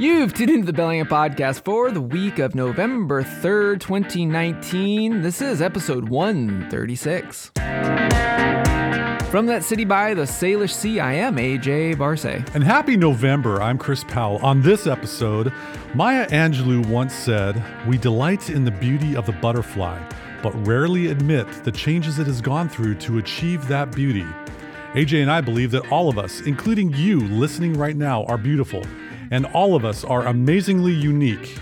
You've tuned into the Bellingham Podcast for the week of November 3rd, 2019. This is episode 136. From that city by the Salish Sea, I am AJ Barce. And happy November. I'm Chris Powell. On this episode, Maya Angelou once said, We delight in the beauty of the butterfly, but rarely admit the changes it has gone through to achieve that beauty. AJ and I believe that all of us, including you listening right now, are beautiful, and all of us are amazingly unique.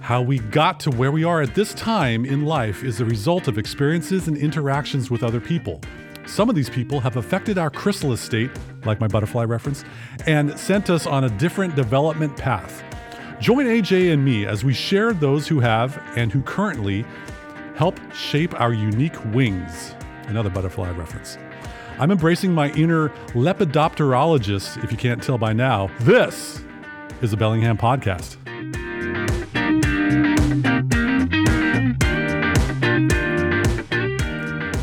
How we got to where we are at this time in life is the result of experiences and interactions with other people. Some of these people have affected our chrysalis state, like my butterfly reference, and sent us on a different development path. Join AJ and me as we share those who have and who currently help shape our unique wings. Another butterfly reference. I'm embracing my inner lepidopterologist, if you can't tell by now. This is the Bellingham Podcast.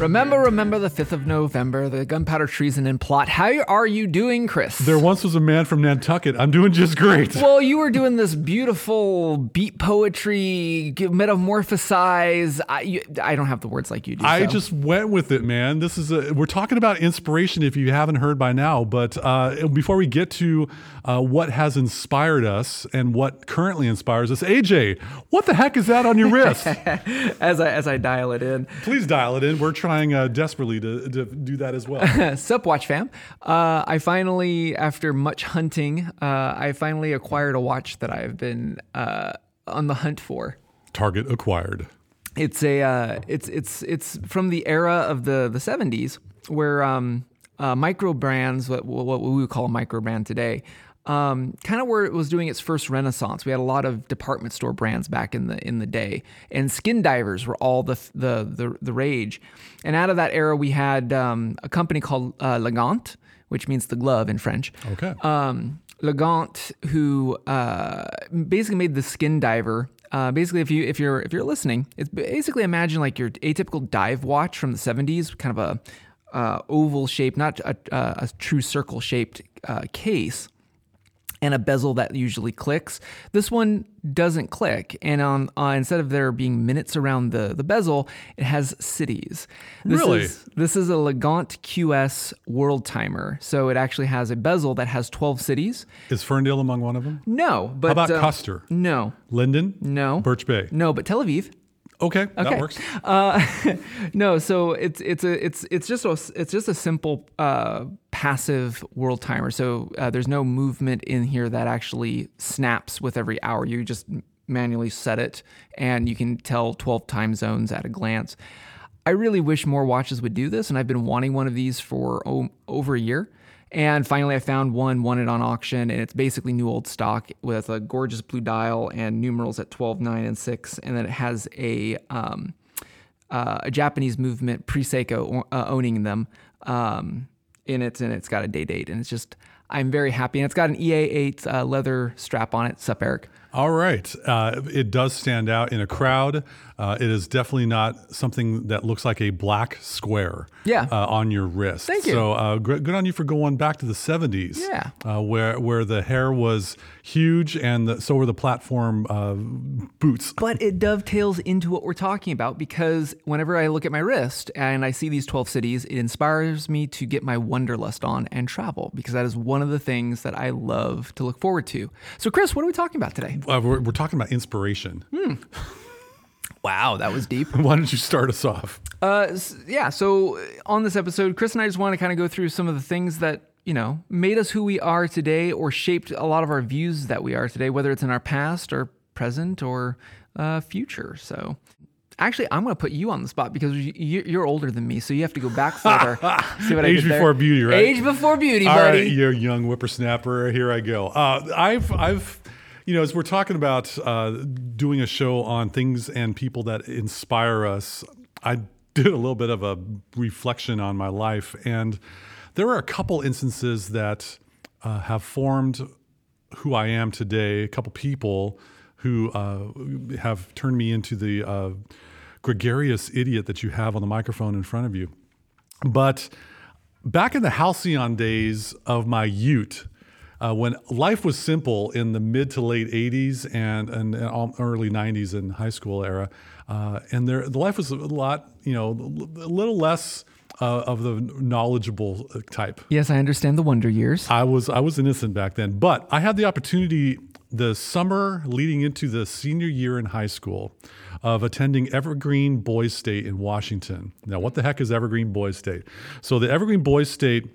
Remember, remember the 5th of November, the gunpowder treason and plot. How are you doing, Chris? There once was a man from Nantucket. I'm doing just great. Well, you were doing this beautiful beat poetry, metamorphosize. I, you, I don't have the words like you do. I so. just went with it, man. This is a, we're talking about inspiration if you haven't heard by now. But uh, before we get to uh, what has inspired us and what currently inspires us, AJ, what the heck is that on your wrist? as I as I dial it in, please dial it in. We're trying uh, desperately to, to do that as well. Sup, Watch fam. Uh, I finally, after much hunting, uh, I finally acquired a watch that I've been uh, on the hunt for. Target acquired. It's a uh, it's it's it's from the era of the the seventies where um, uh, micro brands, what what we would call a micro brand today, um, kind of where it was doing its first renaissance. We had a lot of department store brands back in the in the day, and skin divers were all the the the, the rage. And out of that era, we had um, a company called uh, Le Gant, which means the glove in French. Okay. Um, Le Gant, who uh, basically made the skin diver. Uh, basically, if you if you're if you're listening, it's basically imagine like your atypical dive watch from the '70s, kind of a uh, oval shape, not a, a true circle shaped uh, case and a bezel that usually clicks. This one doesn't click, and on uh, instead of there being minutes around the the bezel, it has cities. This really, is, this is a Le Gant QS World Timer, so it actually has a bezel that has twelve cities. Is Ferndale among one of them? No, but how about uh, Custer? No, Lynden? No, Birch Bay? No, but Tel Aviv. Okay, okay, that works. Uh, no, so it's it's a it's it's just a it's just a simple uh, passive world timer. So uh, there's no movement in here that actually snaps with every hour. You just manually set it, and you can tell 12 time zones at a glance. I really wish more watches would do this, and I've been wanting one of these for oh, over a year. And finally, I found one, won it on auction, and it's basically new old stock with a gorgeous blue dial and numerals at 12, 9, and 6. And then it has a, um, uh, a Japanese movement, Preseiko, uh, owning them um, in it, and it's got a day date. And it's just, I'm very happy. And it's got an EA8 uh, leather strap on it. Sup, Eric? All right. Uh, it does stand out in a crowd. Uh, it is definitely not something that looks like a black square yeah. uh, on your wrist. Thank you. So uh, good on you for going back to the 70s. Yeah. Uh, where, where the hair was huge and the, so were the platform uh, boots. But it dovetails into what we're talking about because whenever I look at my wrist and I see these 12 cities, it inspires me to get my wanderlust on and travel because that is one of the things that I love to look forward to. So, Chris, what are we talking about today? Uh, we're, we're, talking about inspiration. Hmm. Wow, that was deep. Why don't you start us off? Uh, yeah. So on this episode, Chris and I just want to kind of go through some of the things that you know made us who we are today, or shaped a lot of our views that we are today, whether it's in our past or present or uh, future. So. Actually, I'm going to put you on the spot because you're older than me, so you have to go back further. See what Age before beauty, right? Age before beauty, All buddy. right, you're a young whippersnapper. Here I go. Uh, I've, I've, you know, as we're talking about uh, doing a show on things and people that inspire us, I did a little bit of a reflection on my life, and there are a couple instances that uh, have formed who I am today. A couple people who uh, have turned me into the uh, gregarious idiot that you have on the microphone in front of you. But back in the halcyon days of my Ute, uh, when life was simple in the mid to late 80s and, and, and early 90s in high school era. Uh, and there, the life was a lot, you know, a little less uh, of the knowledgeable type. Yes, I understand the wonder years. I was I was innocent back then, but I had the opportunity the summer leading into the senior year in high school of attending Evergreen Boys State in Washington. Now, what the heck is Evergreen Boys State? So the Evergreen Boys State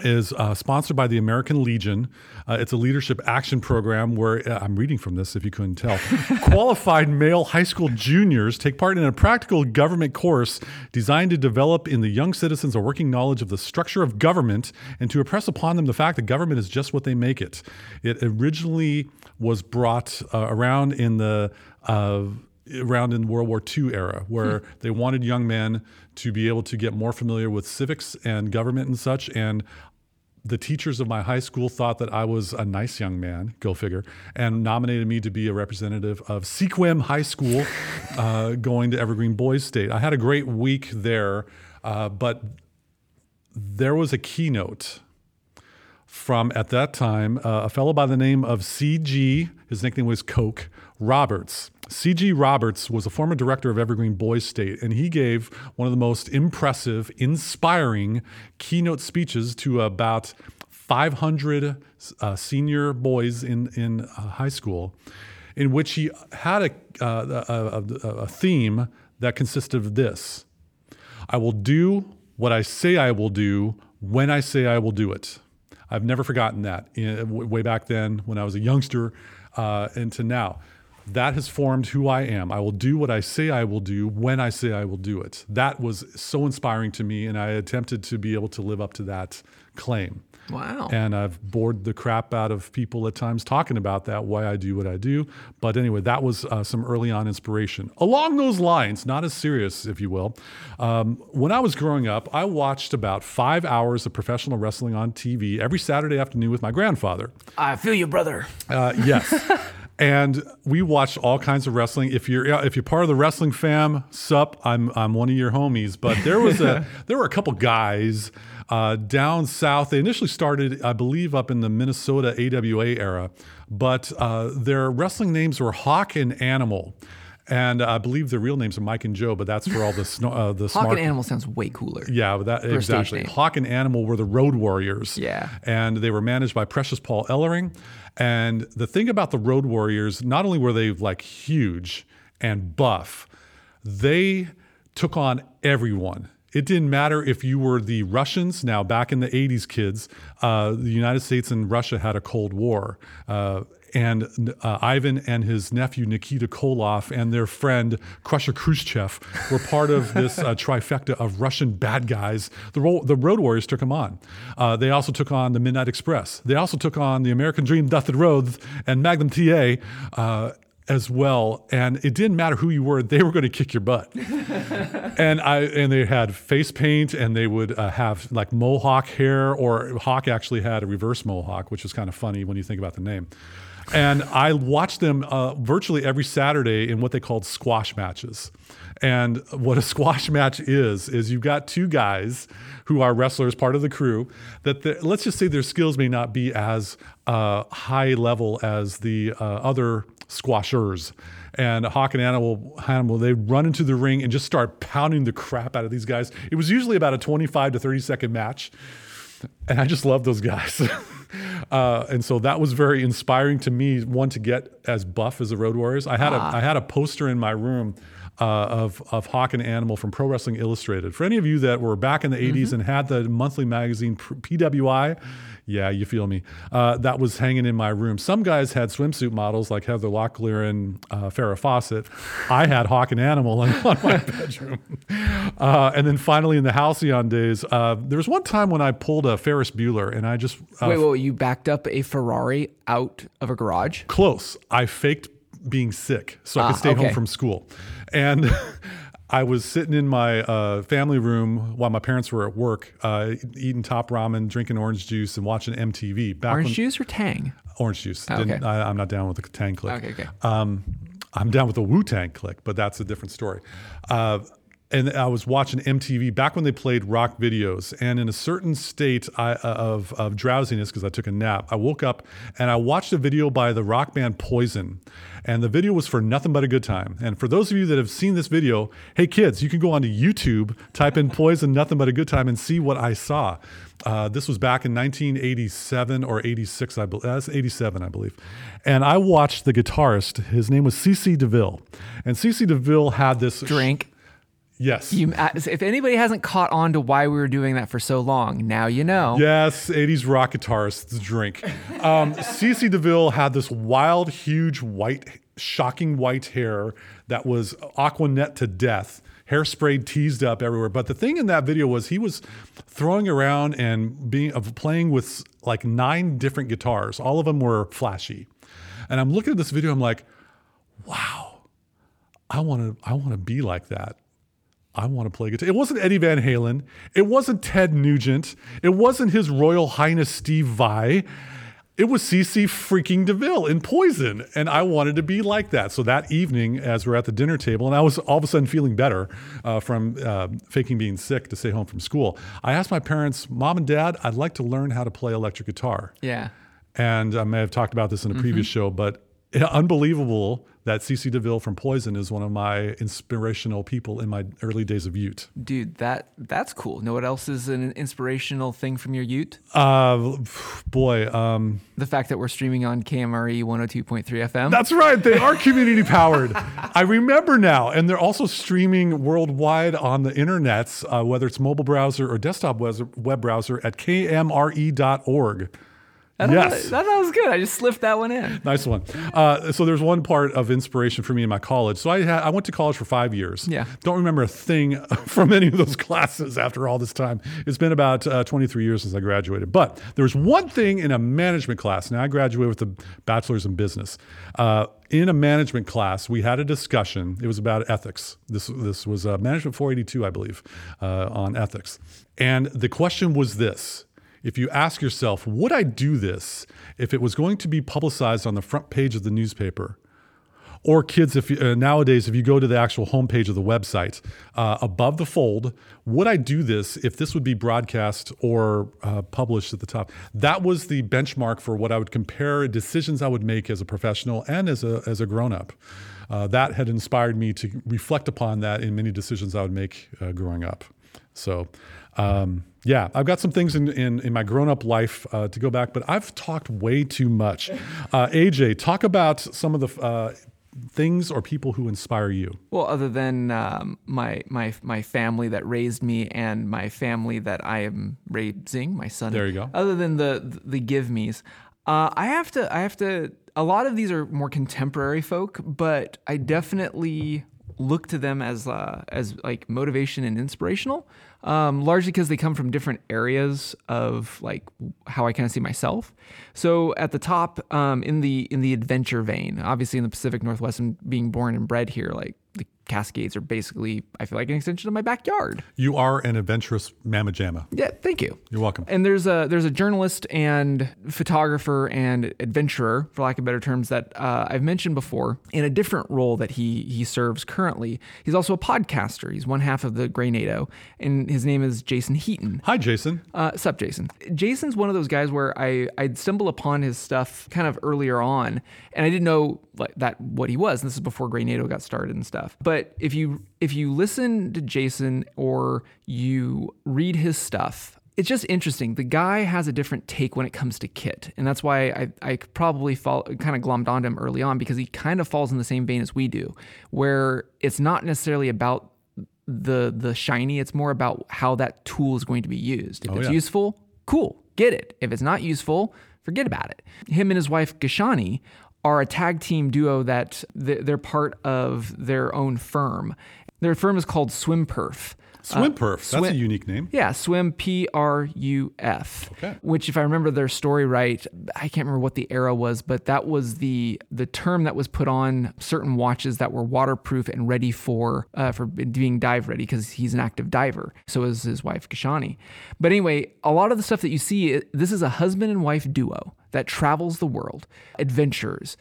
is uh, sponsored by the American Legion. Uh, it's a leadership action program where uh, I'm reading from this if you couldn't tell. Qualified male high school juniors take part in a practical government course designed to develop in the young citizens a working knowledge of the structure of government and to impress upon them the fact that government is just what they make it. It originally was brought uh, around in the uh, around in World War II era, where hmm. they wanted young men to be able to get more familiar with civics and government and such. And the teachers of my high school thought that I was a nice young man, go figure, and nominated me to be a representative of Sequim High School uh, going to Evergreen Boys State. I had a great week there, uh, but there was a keynote from, at that time, uh, a fellow by the name of C.G., his nickname was Coke, Roberts. C.G. Roberts was a former director of Evergreen Boys State, and he gave one of the most impressive, inspiring keynote speeches to about 500 uh, senior boys in, in uh, high school, in which he had a, uh, a, a, a theme that consisted of this I will do what I say I will do when I say I will do it. I've never forgotten that in, way back then when I was a youngster uh, and to now that has formed who I am. I will do what I say I will do when I say I will do it. That was so inspiring to me, and I attempted to be able to live up to that claim. Wow. And I've bored the crap out of people at times talking about that, why I do what I do. But anyway, that was uh, some early on inspiration. Along those lines, not as serious, if you will, um, when I was growing up, I watched about five hours of professional wrestling on TV every Saturday afternoon with my grandfather. I feel you, brother. Uh, yes. and we watched all kinds of wrestling. If you're if you're part of the wrestling fam, sup, I'm I'm one of your homies. But there was a there were a couple guys uh, down south. They initially started, I believe, up in the Minnesota AWA era, but uh, their wrestling names were Hawk and Animal. And I believe the real names are Mike and Joe, but that's for all the uh, the Hawk and Animal sounds way cooler. Yeah, that exactly. Hawk and Animal were the Road Warriors. Yeah, and they were managed by Precious Paul Ellering. And the thing about the Road Warriors, not only were they like huge and buff, they took on everyone. It didn't matter if you were the Russians. Now, back in the 80s, kids, uh, the United States and Russia had a Cold War. Uh, and uh, Ivan and his nephew Nikita Koloff and their friend Crusher Khrushchev were part of this uh, trifecta of Russian bad guys. The, ro- the Road Warriors took them on. Uh, they also took on the Midnight Express. They also took on the American Dream Dusty Rhodes and Magnum TA uh, as well and it didn't matter who you were they were going to kick your butt and i and they had face paint and they would uh, have like mohawk hair or hawk actually had a reverse mohawk which is kind of funny when you think about the name and I watched them uh, virtually every Saturday in what they called squash matches. And what a squash match is is you've got two guys who are wrestlers, part of the crew. That let's just say their skills may not be as uh, high level as the uh, other squashers. And Hawk and Animal, Animal, they run into the ring and just start pounding the crap out of these guys. It was usually about a 25 to 30 second match and I just love those guys. uh, and so that was very inspiring to me. One to get as buff as the Road Warriors. I had ah. a I had a poster in my room. Uh, of of Hawk and Animal from Pro Wrestling Illustrated. For any of you that were back in the '80s mm-hmm. and had the monthly magazine PWI, yeah, you feel me. Uh, that was hanging in my room. Some guys had swimsuit models like Heather Locklear and uh, Farrah Fawcett. I had Hawk and Animal in, on my bedroom. Uh, and then finally, in the Halcyon days, uh, there was one time when I pulled a Ferris Bueller and I just uh, wait, wait, you backed up a Ferrari out of a garage? Close. I faked being sick so I could ah, stay okay. home from school, and I was sitting in my uh, family room while my parents were at work, uh, eating top ramen, drinking orange juice, and watching MTV. Back orange when, juice or Tang? Orange juice. Oh, okay. I, am not down with the Tang click. Okay, okay. Um, I'm down with the Wu Tang click, but that's a different story. Uh, and I was watching MTV back when they played rock videos. And in a certain state I, uh, of, of drowsiness, because I took a nap, I woke up and I watched a video by the rock band Poison. And the video was for Nothing But a Good Time. And for those of you that have seen this video, hey kids, you can go onto YouTube, type in Poison, Nothing But a Good Time, and see what I saw. Uh, this was back in 1987 or 86, I believe. That's 87, I believe. And I watched the guitarist. His name was CC DeVille, and CC DeVille had this Drink. Yes. You, uh, if anybody hasn't caught on to why we were doing that for so long, now you know. Yes, 80s rock guitarists drink. Um, CC DeVille had this wild, huge, white, shocking white hair that was aquanet to death, hairsprayed, teased up everywhere. But the thing in that video was he was throwing around and being of playing with like nine different guitars. All of them were flashy. And I'm looking at this video, I'm like, wow, I want to, I want to be like that. I want to play guitar. It wasn't Eddie Van Halen. It wasn't Ted Nugent. It wasn't His Royal Highness Steve Vai. It was CC freaking DeVille in Poison. And I wanted to be like that. So that evening, as we're at the dinner table, and I was all of a sudden feeling better uh, from uh, faking being sick to stay home from school, I asked my parents, Mom and Dad, I'd like to learn how to play electric guitar. Yeah. And I may have talked about this in a previous show, but unbelievable that CC DeVille from Poison is one of my inspirational people in my early days of Ute. Dude, that that's cool. Know what else is an inspirational thing from your Ute? Uh, boy, um, The fact that we're streaming on KMRE 102.3 FM. that's right. They are community powered. I remember now, and they're also streaming worldwide on the internets, uh, whether it's mobile browser or desktop web web browser at kmre.org. That, yes. that, that was good. I just slipped that one in. Nice one. Uh, so there's one part of inspiration for me in my college. So I had, I went to college for five years. Yeah. Don't remember a thing from any of those classes after all this time. It's been about uh, 23 years since I graduated. But there was one thing in a management class. Now I graduated with a bachelor's in business. Uh, in a management class, we had a discussion. It was about ethics. This this was uh, Management 482, I believe, uh, on ethics. And the question was this if you ask yourself, would I do this if it was going to be publicized on the front page of the newspaper? Or kids, if you, uh, nowadays, if you go to the actual homepage of the website, uh, above the fold, would I do this if this would be broadcast or uh, published at the top? That was the benchmark for what I would compare decisions I would make as a professional and as a, as a grown up. Uh, that had inspired me to reflect upon that in many decisions I would make uh, growing up. So, um, yeah, I've got some things in, in, in my grown up life uh, to go back, but I've talked way too much. Uh, AJ, talk about some of the uh, things or people who inspire you. Well, other than um, my my my family that raised me and my family that I am raising, my son. There you go. Other than the the give me's, uh, I have to I have to. A lot of these are more contemporary folk, but I definitely look to them as uh, as like motivation and inspirational. Um, largely because they come from different areas of like how I kind of see myself. So at the top, um, in the in the adventure vein, obviously in the Pacific Northwest, and being born and bred here, like Cascades are basically, I feel like an extension of my backyard. You are an adventurous mamma jamma. Yeah, thank you. You're welcome. And there's a there's a journalist and photographer and adventurer, for lack of better terms, that uh, I've mentioned before in a different role that he he serves currently. He's also a podcaster. He's one half of the Grey NATO, and his name is Jason Heaton. Hi, Jason. Uh, sup, Jason. Jason's one of those guys where I I'd stumble upon his stuff kind of earlier on, and I didn't know like that what he was. And this is before Grey NATO got started and stuff. But if you if you listen to Jason or you read his stuff, it's just interesting. The guy has a different take when it comes to kit, and that's why I I probably fall kind of glommed onto him early on because he kind of falls in the same vein as we do, where it's not necessarily about the the shiny. It's more about how that tool is going to be used. If Oh, it's yeah. useful, cool, get it. If it's not useful, forget about it. Him and his wife Gishani are a tag team duo that th- they're part of their own firm. Their firm is called Swimpruf. Swim Pruf. That's a unique name. Yeah, Swim P R U F. Okay. Which, if I remember their story right, I can't remember what the era was, but that was the the term that was put on certain watches that were waterproof and ready for uh, for being dive ready because he's an active diver. So is his wife Gishani. But anyway, a lot of the stuff that you see, this is a husband and wife duo that travels the world, adventures.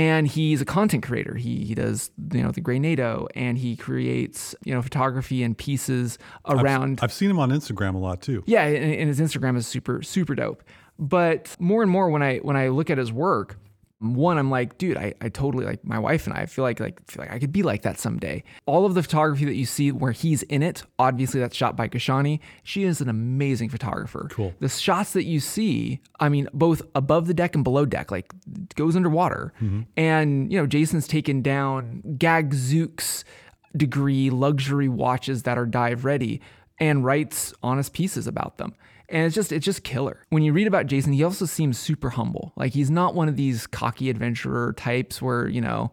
And he's a content creator. He he does you know the Grey NATO, and he creates you know photography and pieces around. I've seen him on Instagram a lot too. yeah, and, and his Instagram is super super dope. But more and more when I when I look at his work, one I'm like, dude, I, I totally like my wife and I, I feel like like feel like I could be like that someday. All of the photography that you see where he's in it, obviously that's shot by Gishani. She is an amazing photographer. Cool. The shots that you see, I mean, both above the deck and below deck, like goes underwater. Mm-hmm. And you know, Jason's taken down Gagzooks degree luxury watches that are dive ready and writes honest pieces about them. And it's just it's just killer. When you read about Jason, he also seems super humble. Like he's not one of these cocky adventurer types where, you know,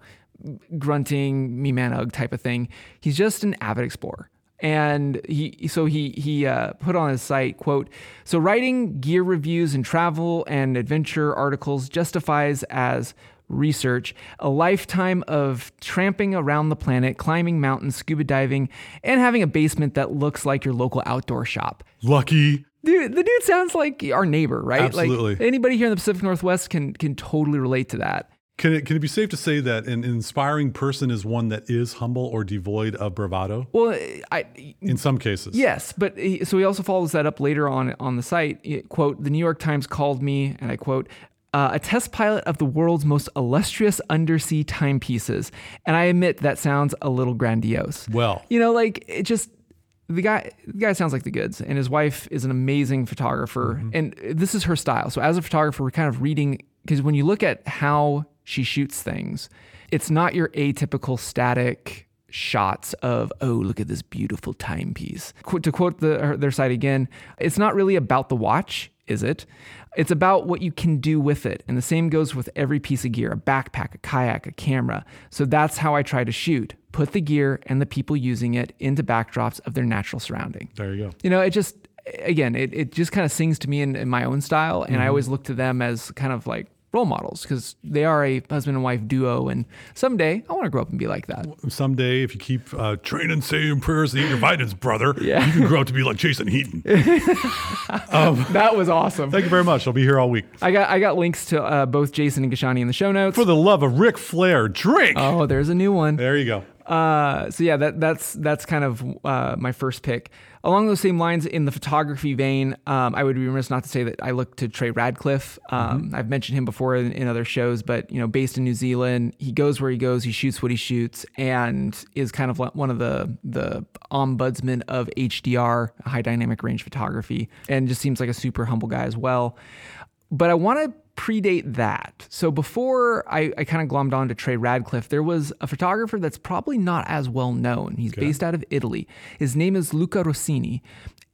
grunting, me man ugh type of thing. He's just an avid explorer. And he so he he uh, put on his site quote so writing gear reviews and travel and adventure articles justifies as research a lifetime of tramping around the planet climbing mountains scuba diving and having a basement that looks like your local outdoor shop Lucky. Dude, the dude sounds like our neighbor, right? Absolutely. Like anybody here in the Pacific Northwest can can totally relate to that. Can it can it be safe to say that an inspiring person is one that is humble or devoid of bravado? Well, I In some cases. yes, but he, so he also follows that up later on on the site. He- Quote: The New York Times called me, and I quote. Uh, a test pilot of the world's most illustrious undersea timepieces. And I admit that sounds a little grandiose. Well, You know, like it just the guy the guy sounds like the goods and his wife is an amazing photographer mm-hmm. and this is her style. So as a photographer, we're kind of reading because when you look at how she shoots things, it's not your atypical static shots of oh look at this beautiful timepiece. Qu- to quote the, her, their site again, it's not really about the watch, is it? It's about what you can do with it. And the same goes with every piece of gear a backpack, a kayak, a camera. So that's how I try to shoot. Put the gear and the people using it into backdrops of their natural surrounding. there you go. You know, it just, again, it, it just kind of sings to me in, in my own style. And I mm-hmm. always look to them as kind of like role models because they are a husband and wife duo. And someday I want to grow up and be like that. Someday, if you keep uh, training, saying prayers, and eating your vitamins, brother, Yeah. you can grow up to be like Jason Heaton. That was awesome. Thank you very much. I'll be here all week. I got I got links to uh, both Jason and Gishani in the show notes. For the love of Ric Flair, drink. Oh, there's a new one. there you go. Uh, so yeah, that that's that's kind of uh, my first pick. Along those same lines, in the photography vein, um, I would be remiss not to say that I look to Trey Ratcliff. Um, I've mentioned him before in, in other shows, but you know, based in New Zealand, he goes where he goes, he shoots what he shoots, and is kind of one of the the ombudsman of HDR, high dynamic range photography, and just seems like a super humble guy as well. But I want to predate that. So before I, I kind of glommed on to Trey Ratcliff, there was a photographer that's probably not as well known. He's based out of Italy. His name is Luca Rossini.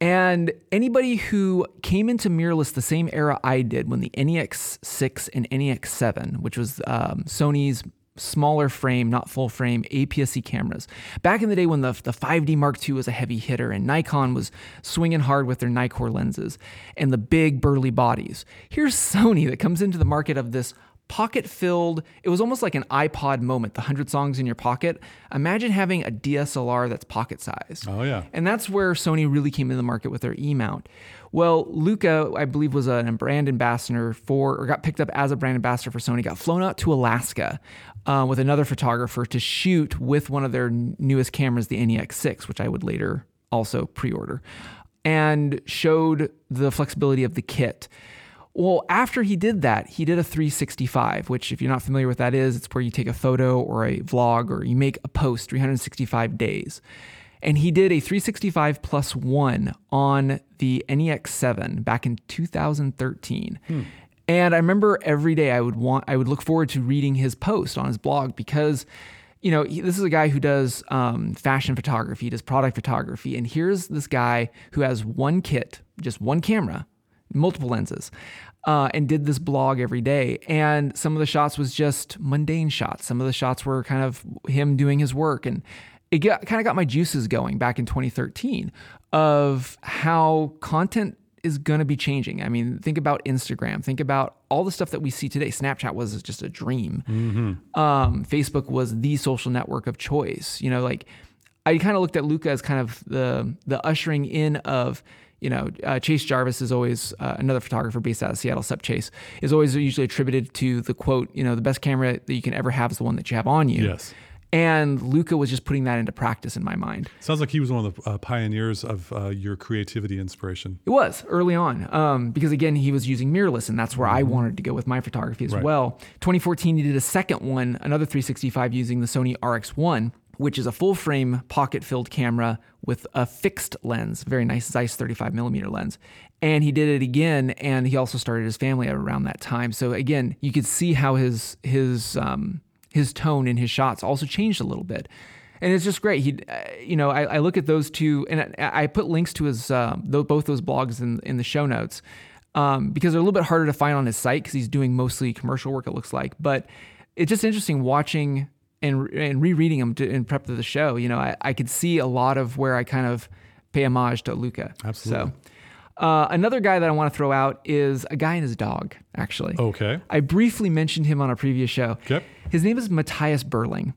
And anybody who came into mirrorless the same era I did when the NEX 6 and NEX 7, which was um, Sony's smaller frame, not full frame APS-C cameras. Back in the day when the, the 5D Mark II was a heavy hitter and Nikon was swinging hard with their Nikkor lenses and the big burly bodies. Here's Sony that comes into the market of this pocket filled, it was almost like an iPod moment, the 100 songs in your pocket. Imagine having a DSLR that's pocket sized. Oh, yeah. And that's where Sony really came into the market with their E mount. Well, Luca, I believe, was a brand ambassador for, or got picked up as a brand ambassador for Sony, got flown out to Alaska uh, with another photographer to shoot with one of their newest cameras, the NEX6, which I would later also pre order, and showed the flexibility of the kit. Well, after he did that, he did a 365, which, if you're not familiar with that is, it's where you take a photo or a vlog or you make a post 365 days. And he did a 365 plus one on the NEX7 back in 2013. And I remember every day I would want, I would look forward to reading his post on his blog because, you know, he, this is a guy who does um, fashion photography, does product photography. And here's this guy who has one kit, just one camera, multiple lenses, uh, and did this blog every day. And some of the shots was just mundane shots. Some of the shots were kind of him doing his work. And it got, kind of got my juices going back in 2013 of how content is going to be changing. I mean, think about Instagram. Think about all the stuff that we see today. Snapchat was just a dream. Um, Facebook was the social network of choice. You know, like I kind of looked at Luca as kind of the the ushering in of you know, uh, Chase Jarvis is always uh, another photographer based out of Seattle, Sup Chase, is always usually attributed to the quote, you know, the best camera that you can ever have is the one that you have on you. Yes. And Luca was just putting that into practice in my mind. Sounds like he was one of the uh, pioneers of uh, your creativity inspiration. It was early on um, because, again, he was using mirrorless, and that's where I wanted to go with my photography as Right. well. 2014, he did a second one, another 365 using the Sony RX1, which is a full frame pocket filled camera with a fixed lens, very nice Zeiss 35 millimeter lens. And he did it again, and he also started his family around that time. So again, you could see how his his um, his tone in his shots also changed a little bit. And it's just great. He, uh, you know, I, I look at those two, and I, I put links to his tho- both those blogs in in the show notes um, because they're a little bit harder to find on his site because he's doing mostly commercial work. It looks like, but it's just interesting watching and and rereading them to, in prep to the show. You know, I, I could see a lot of where I kind of pay homage to Luca. Absolutely. So. Uh, another guy that I want to throw out is a guy and his dog, actually. Okay. I briefly mentioned him on a previous show. Okay. His name is Matthias Burling,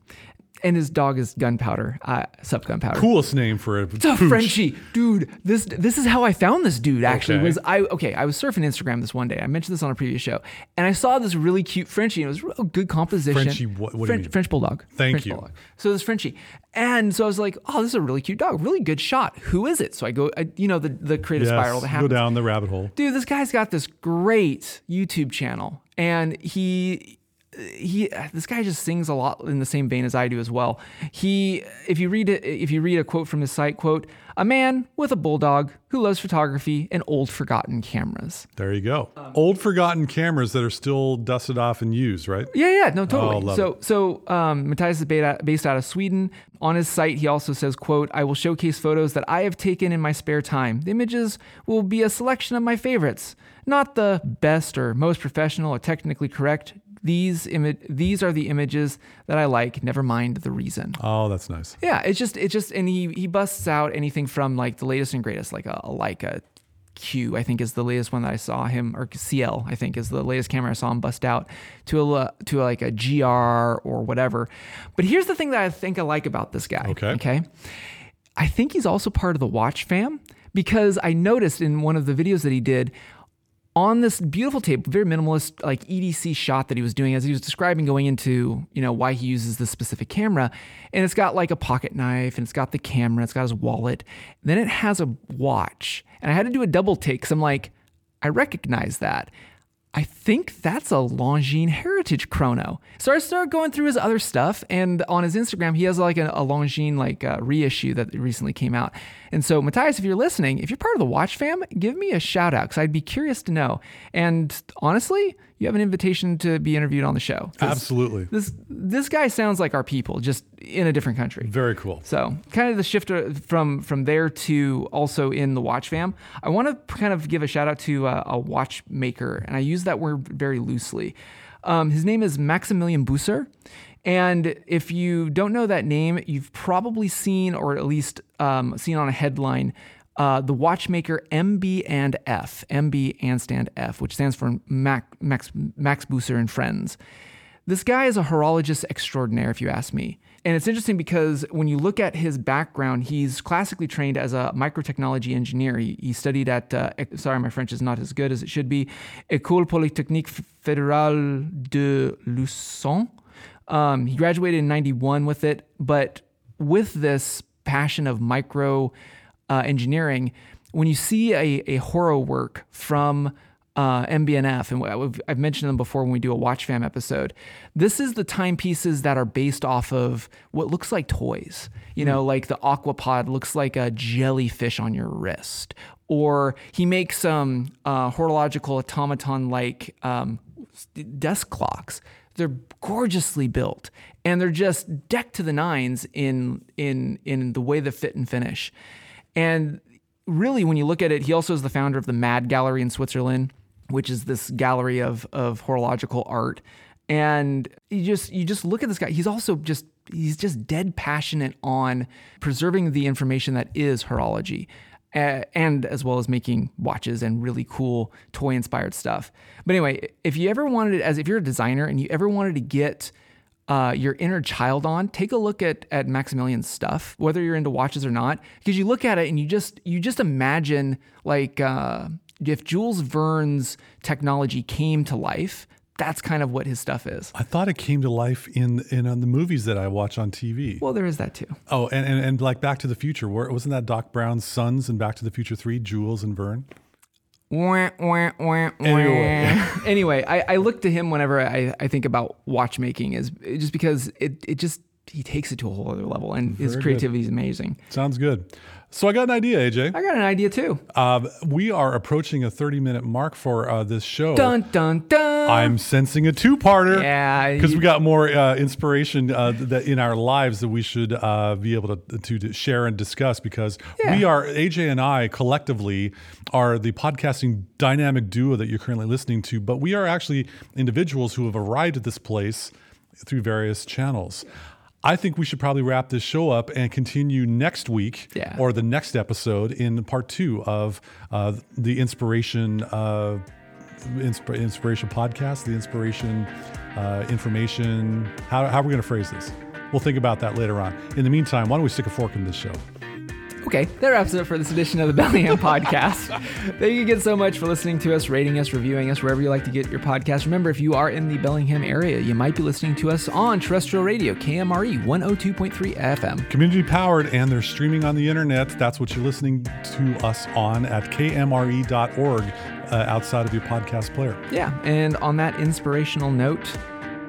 and his dog is Gunpowder, uh, Sup Gunpowder. Coolest name for a It's a pooch. Frenchie, dude. This this is how I found this dude. Actually, Okay. was I okay? I was surfing Instagram this one day. I mentioned this on a previous show, and I saw this really cute Frenchie. And it was real good composition. Frenchie, what- what do you French, mean? French bulldog. Thank French you. Bulldog. So this Frenchie, and so I was like, oh, this is a really cute dog. Really good shot. Who is it? So I go, I, you know, the the creative Yes, spiral that happens. go down the rabbit hole. dude this guy's got this great youtube channel and he he this guy just sings a lot in the same vein as i do as well he if you read it if you read a quote from his site quote a man with a bulldog who loves photography and old forgotten cameras There you go. Um, Old forgotten cameras that are still dusted off and used, right? Yeah, yeah, no, totally. Oh, so, so um, Matthias is based out of Sweden. On his site, he also says, "quote I will showcase photos that I have taken in my spare time. The images will be a selection of my favorites, not the best or most professional or technically correct. These these are the images that I like. Never mind the reason." Oh, that's nice. Yeah, it's just it's just and he he busts out anything from like the latest and greatest, like a, a Leica Q, I think is the latest one that I saw him, or CL, I think is the latest camera I saw him bust out to a to like a GR or whatever. But here's the thing that I think I like about this guy. Okay. Okay. I think he's also part of the Watch fam because I noticed in one of the videos that he did on this beautiful tape, very minimalist like EDC shot that he was doing as he was describing going into, you know, why he uses this specific camera. And it's got like a pocket knife and it's got the camera, it's got his wallet. Then it has a watch. And I had to do a double take because I'm like, I recognize that. I think that's a Longines Heritage Chrono. So I started going through his other stuff, and on his Instagram, he has like a, a Longines like uh, reissue that recently came out. And so, Matthias, if you're listening, if you're part of the Watch fam, give me a shout out because I'd be curious to know. And honestly, you have an invitation to be interviewed on the show. Absolutely. This this guy sounds like our people, just in a different country. Very cool. So, kind of the shift uh, from from there to also in the watch fam. I want to kind of give a shout out to uh, a watchmaker, and I use that word very loosely. Um, his name is Maximilian Busser. And if you don't know that name, you've probably seen, or at least um, seen on a headline, uh, the watchmaker MB and F, MB and stand F, which stands for Mac, Max, Max Busser and Friends. This guy is a horologist extraordinaire, if you ask me. And it's interesting because when you look at his background, he's classically trained as a microtechnology engineer. He, he studied at, uh, sorry, my French is not as good as it should be, École Polytechnique Fédérale de Luçon. Um, he graduated in 91 with it, but with this passion of micro uh, engineering, when you see a, a horror work from uh, MB&F, and I've- I've mentioned them before when we do a Watch Fam episode. This is the timepieces that are based off of what looks like toys. You know, like the Aquapod looks like a jellyfish on your wrist, or he makes some uh, horological automaton like um, desk clocks. They're gorgeously built, and they're just decked to the nines in in in the way they fit and finish. And really, when you look at it, he also is the founder of the Mad Gallery in Switzerland, which is this gallery of of horological art. And you just you just look at this guy. He's also just he's just dead passionate on preserving the information that is horology. And as well as making watches and really cool toy inspired stuff. But anyway, if you ever wanted as if you're a designer and you ever wanted to get uh, your inner child on, take a look at at Maximilian's stuff, whether you're into watches or not, because you look at it and you just you just imagine like uh, if Jules Verne's technology came to life. That's kind of what his stuff is. I thought it came to life in in on the movies that I watch on TV. Well, there is that too. Oh, and, and, and like Back to the Future, where wasn't that Doc Brown's sons in Back to the Future Three, Jules and Verne? Anyway. anyway, I, I look to him whenever I, I think about watchmaking, is just because it, it just he takes it to a whole other level, and his Very good. creativity is amazing. Sounds good. So I got an idea, AJ. I got an idea too. Uh, we are approaching a 30 minute mark for uh, this show. Dun dun dun. I'm sensing a two parter. Yeah, Because we got more uh, inspiration uh, that in our lives that we should uh, be able to, to, to share and discuss because we are, AJ and I collectively are the podcasting dynamic duo that you're currently listening to, but we are actually individuals who have arrived at this place through various channels. I think we should probably wrap this show up and continue next week Yeah. or the next episode in part two of uh, the inspiration. Uh, Insp- inspiration podcast, the inspiration uh, information. How, how are we going to phrase this? We'll think about that later on. In the meantime, why don't we stick a fork in this show? Okay, that wraps it up for this edition of the Bellingham Podcast. Thank you again so much for listening to us, rating us, reviewing us, wherever you like to get your podcast. Remember, if you are in the Bellingham area, you might be listening to us on terrestrial radio, KMRE 102.3 FM. Community powered, and they're streaming on the internet. That's what you're listening to us on at kmre.org uh, outside of your podcast player. Yeah, and on that inspirational note,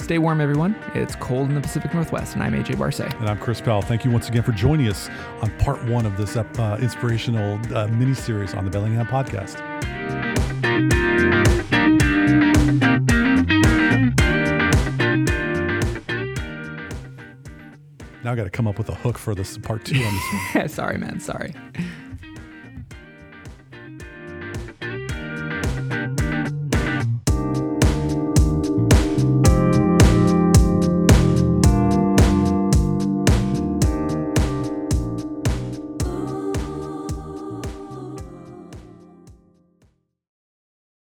stay warm, everyone. It's cold in the Pacific Northwest, and I'm AJ Barce. And I'm Chris Powell. Thank you once again for joining us on part one of this uh, inspirational uh, mini series on the Bellingham podcast. Now I got to come up with a hook for this part two on this one. sorry, man, sorry.